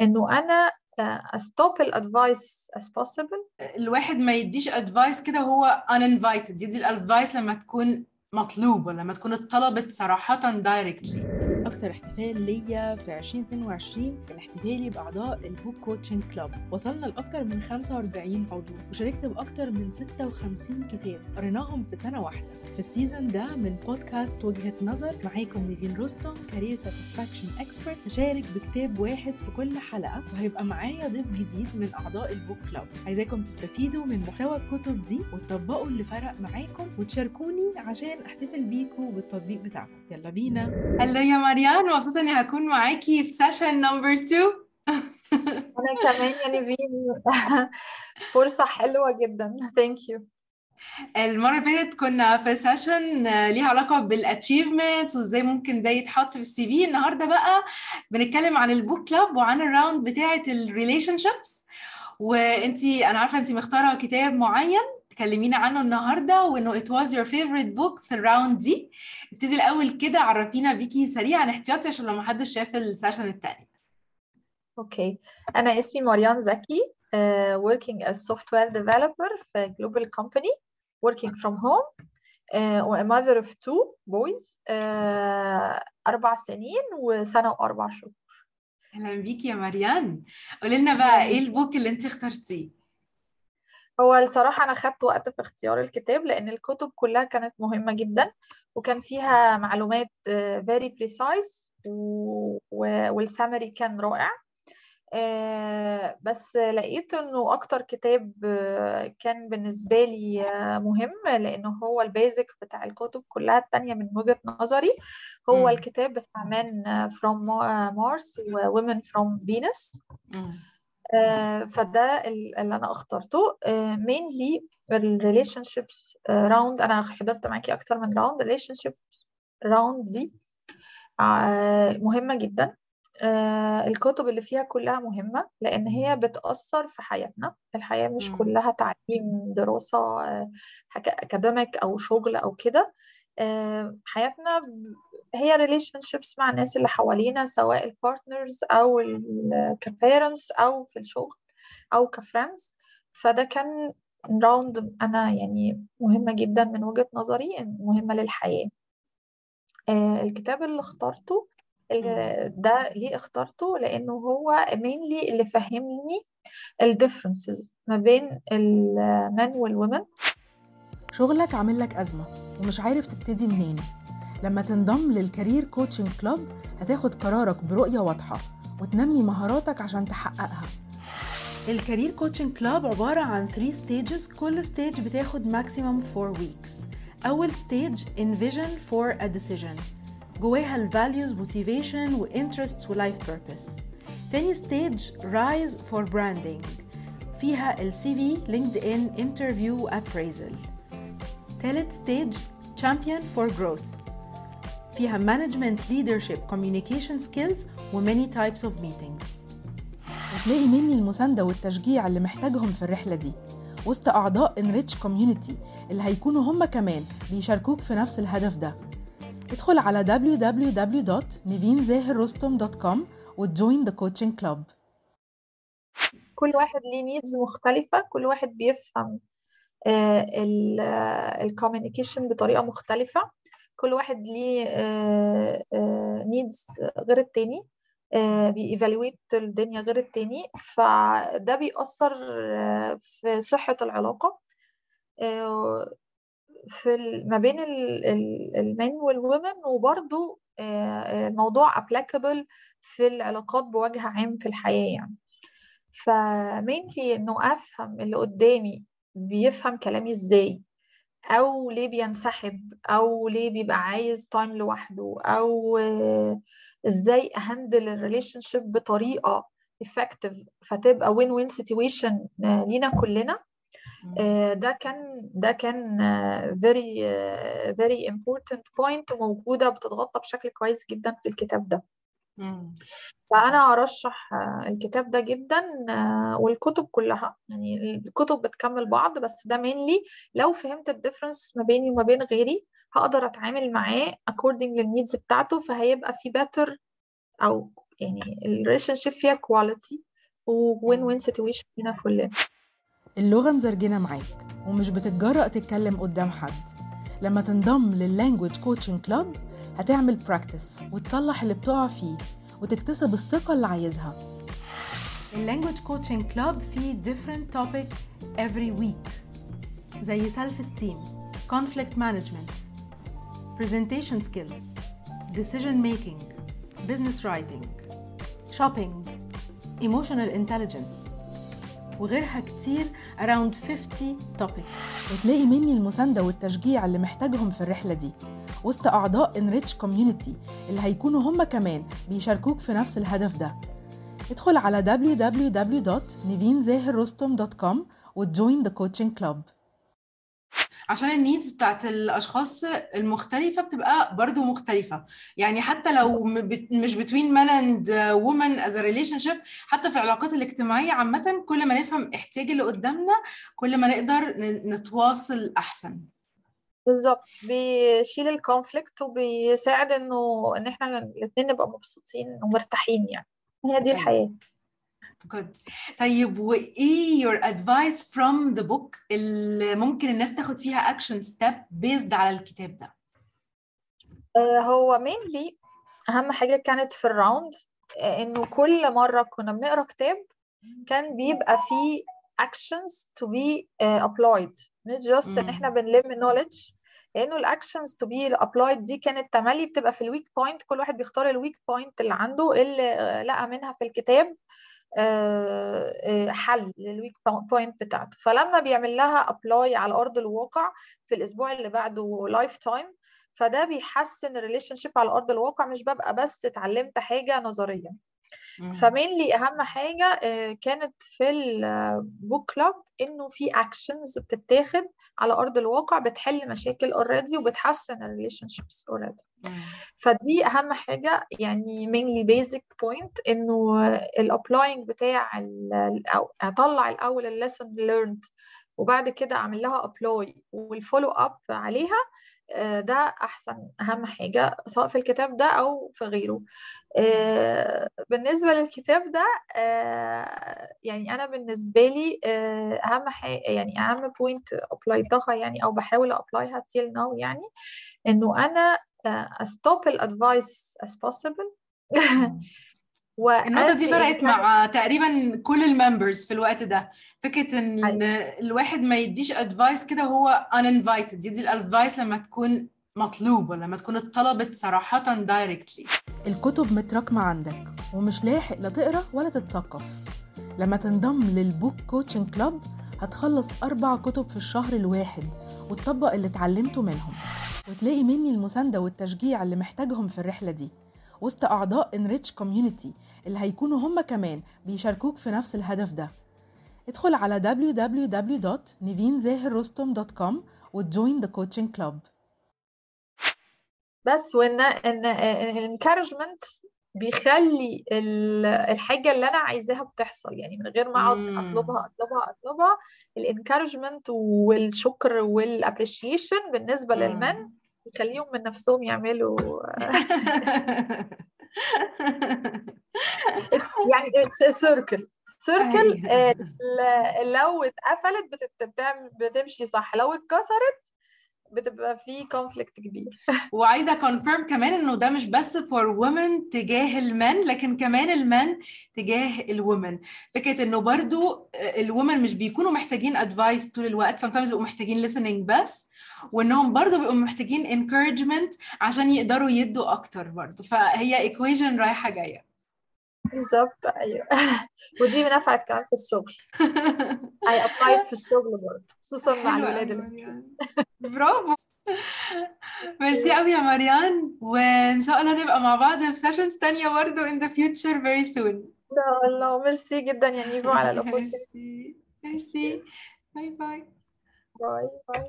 إنه أنا أ stop ال advice as possible. الواحد ما يديش advice كده وهو uninvited يدي ال advice لما تكون مطلوب ولا لما تكون اتطلبت صراحة directly أكتر احتفال ليا في 2022 كان احتفالي بأعضاء ال book coaching club وصلنا لأكتر من 45 عضو وشاركت بأكتر من 56 كتاب قريناهم في سنة واحدة. في ال season ده من بودكاست وجهة نظر معاكم نيفين روستون career satisfaction expert هشارك بكتاب واحد في كل حلقة وهيبقى معايا ضيف جديد من أعضاء ال book club عايزاكم تستفيدوا من محتوى الكتب دي وتطبقوا اللي فرق معاكم وتشاركوني عشان أحتفل بيكم بالتطبيق بتاعكم. يلا بينا. Hello يا مريان مبسوطة إني هكون معاكي في session number 2 أنا كمان يا نيفين فرصة حلوة جدا. Thank you المرة اللي فاتت كنا في session ليها علاقة بال achievements وإزاي ممكن ده يتحط في ال CV. النهارده بقى بنتكلم عن ال book club وعن ال round بتاعة ال relationships وإنتي أنا عارفة إنتي مختارة كتاب معين تكلمينا عنه النهارده وإنه it was your favorite book في ال round دي. ابتدي الأول كده عرفينا بيكي سريعا احتياطي عشان لو محدش شاف ال session التاني Okay أنا اسمي مريان زكي uh, working as software developer في global company working from home uh, و a mother of two boys uh, أربع سنين وسنة وأربع شهور. أهلا بيكي يا مريان قولي لنا بقى إيه البوك اللي انت اخترتيه؟ هو الصراحة أنا خدت وقت في اختيار الكتاب لأن الكتب كلها كانت مهمة جدا وكان فيها معلومات uh, very precise و... والسامري كان رائع. آه بس لقيت إنه أكتر كتاب آه كان بالنسبة لي آه مهم لأنه هو البيزك بتاع الكتب كلها التانية من وجهة نظري هو مم. الكتاب بتاع Man from Mars و Women from Venus. فده اللي أنا اخترته. mainly ال relationships round أنا حضرت معاكي أكتر من round relationships round دي مهمة جدا. آه الكتب اللي فيها كلها مهمة لأن هي بتأثر في حياتنا. الحياة مش. كلها تعليم دراسة آه academic أو شغل أو كده. آه حياتنا هي relationships مع الناس اللي حوالينا سواء ال partners أو ك parents أو في الشغل أو ك friends فده كان round أنا يعني مهمة جدا من وجهة نظري مهمة للحياة. الكتاب اللي اخترته ده ليه اخترته؟ لأنه هو mainly اللي فهمني ال differences ما بين ال man وال woman شغلك عامل لك أزمة ومش عارف تبتدي منين. لما تنضم لل career coaching club هتاخد قرارك برؤية واضحة وتنمي مهاراتك عشان تحققها ال career coaching club عبارة عن 3 stages كل stage بتاخد maximum 4 weeks أول stage envision for a decision جواها ال values motivation interests و life purpose تاني stage rise for branding فيها ال CV LinkedIn interview appraisal تالت stage champion for growth فيها management leadership communication skills و many types of meetings. وتلاقي مني المساندة والتشجيع اللي محتاجهم في الرحلة دي. وسط أعضاء Enrich Community اللي هيكونوا هم كمان بيشاركوك في نفس الهدف ده. ادخل على www.nivinzahirrostom.com وت join the coaching club كل واحد ليه needs مختلفة كل واحد بيفهم ال communication بطريقة مختلفة. كل واحد ليه needs غير التاني بي evaluate الدنيا غير التاني. فده بيأثر في صحة العلاقة في ما بين ال man وال women وبرضو الموضوع applicable في العلاقات بوجه عام في الحياة يعني. ف mainly إنه أفهم اللي قدامي بيفهم كلامي إزاي. أو ليه بينسحب أو ليه بيبقى عايز time لوحده أو إزاي ا handle ال relationship بطريقة effective فتبقى win win situation لينا كلنا. ده كان ده كان very very important point موجوده بتتغطى بشكل كويس جدا في الكتاب ده. فأنا أرشح الكتاب ده جدا والكتب كلها. يعني الكتب بتكمل بعض بس ده mainly لو فهمت ال difference ما بيني وما بين غيري هقدر أتعامل معاه according لل needs بتاعته فهيبقى في better أو يعني ال relationship فيها quality win win situation لينا كلنا. اللغة مزرجنة معاك ومش بتتجرأ تتكلم قدام حد. لما تنضم لل language coaching club هتعمل practice وتصلح اللي بتقع فيه وتكتسب الثقة اللي عايزها ال language coaching club فيه different topic every week زي self esteem conflict management presentation skills decision making business writing shopping emotional intelligence وغيرها كتير around 50 topics. وتلاقي مني المساندة والتشجيع اللي محتاجهم في الرحلة دي. وسط أعضاء Enrich Community اللي هيكونوا هم كمان بيشاركوك في نفس الهدف ده. ادخل على www.nivinzahirrostom.com وتجوين the coaching club. عشان النيدز بتاعت الأشخاص المختلفة بتبقى برضو مختلفة. يعني حتى لو مش between men and women as a relationship حتى في العلاقات الاجتماعية عامة كل ما نفهم احتياج اللي قدامنا كل ما نقدر نتواصل أحسن. بالظبط. بيشيل الكونفليكت وبيساعد إنه إن إحنا الاثنين نبقى مبسوطين ومرتاحين يعني. هي دي أيوة. Good. طيب وإيه your advice from the book اللي ممكن الناس تاخد فيها action step based على الكتاب ده؟ آه، هو mainly أهم حاجة كانت في ال round آه، إنه كل مرة كنا بنقرأ كتاب كان بيبقى فيه actions to be uh, applied. مش just إن مم. إحنا بنلم knowledge لأنه ال actions to be applied دي كانت تملي بتبقى في ال weak point كل واحد بيختار ال weak point اللي عنده اللي آه، لقى منها في الكتاب. آه، آه، حل لل weak point بتاعته فلما بيعمل لها apply على أرض الواقع في الأسبوع اللي بعده lifetime فده بيحسن ال relationship على أرض الواقع مش ببقى بس اتعلمت حاجة نظريا. ف mainly أهم حاجة؟ آه، كانت في ال book club إنه في actions بتتاخد على أرض الواقع بتحل مشاكل already وبتحسن ال relationships already. فدي أهم حاجة يعني mainly basic point إنه ال applying بتاع أطلع الأول ال lesson learned وبعد كده أعمل لها apply وال follow up عليها ده أحسن أهم حاجة سواء في الكتاب ده أو في غيره. آه، بالنسبة للكتاب ده آه، يعني أنا بالنسبة لي آه، أهم حاجة يعني أهم point apply تها يعني أو بحاول أ apply ها till now يعني إنه أنا أ stop ال advice as possible. النقطة دي وأدي فرقت مع تقريبا كل ال members في الوقت ده. فكرة إن أيوة. الواحد ما يديش advice كده وهو uninvited يدي ال advice لما تكون مطلوب ولا لما تكون اتطلبت صراحة directly الكتب متراكمة عندك ومش لاحق لا تقرأ ولا تتثقف. لما تنضم لل book coaching club هتخلص أربع كتب في الشهر الواحد وتطبق اللي اتعلمته منهم. وتلاقي مني المساندة والتشجيع اللي محتاجهم في الرحلة دي. وسط أعضاء Enrich Community اللي هيكونوا هم كمان بيشاركوك في نفس الهدف ده. ادخل على www.nivinzahirrostom.com وتجوين the coaching club. بس وان ان الانكارجمنت بيخلي ال- الحاجة اللي أنا عايزاها بتحصل. يعني من غير ما أقعد. أطلبها أطلبها أطلبها ال encouragement والشكر وال appreciation بالنسبة لل men يخليهم من نفسهم يعملوا it's يعني it's a circle circle أيوة. آه، لو اتقفلت بتمشي صح لو اتكسرت بتبقى في conflict كبير. وعايزة confirm كمان إنه ده مش بس فور women تجاه ال men لكن كمان ال men تجاه ال women فكرة إنه برضو ال women مش بيكونوا محتاجين advice طول الوقت sometimes بيبقوا محتاجين listening بس وإنهم برضو بيبقوا محتاجين encouragement عشان يقدروا يدوا أكتر برضو. فهي equation رايحة جاية. بالظبط أيوه. ودي نفعت كمان في الشغل. I applied في الشغل برضه خصوصا مع الولاد اللي. برافو. ميرسي قوي يا مريان وإن شاء الله نبقى مع بعض في sessions تانية برضو in the future very soon. إن شاء الله. ميرسي جدا يا نيفو على ال opportunity merci merci bye bye bye bye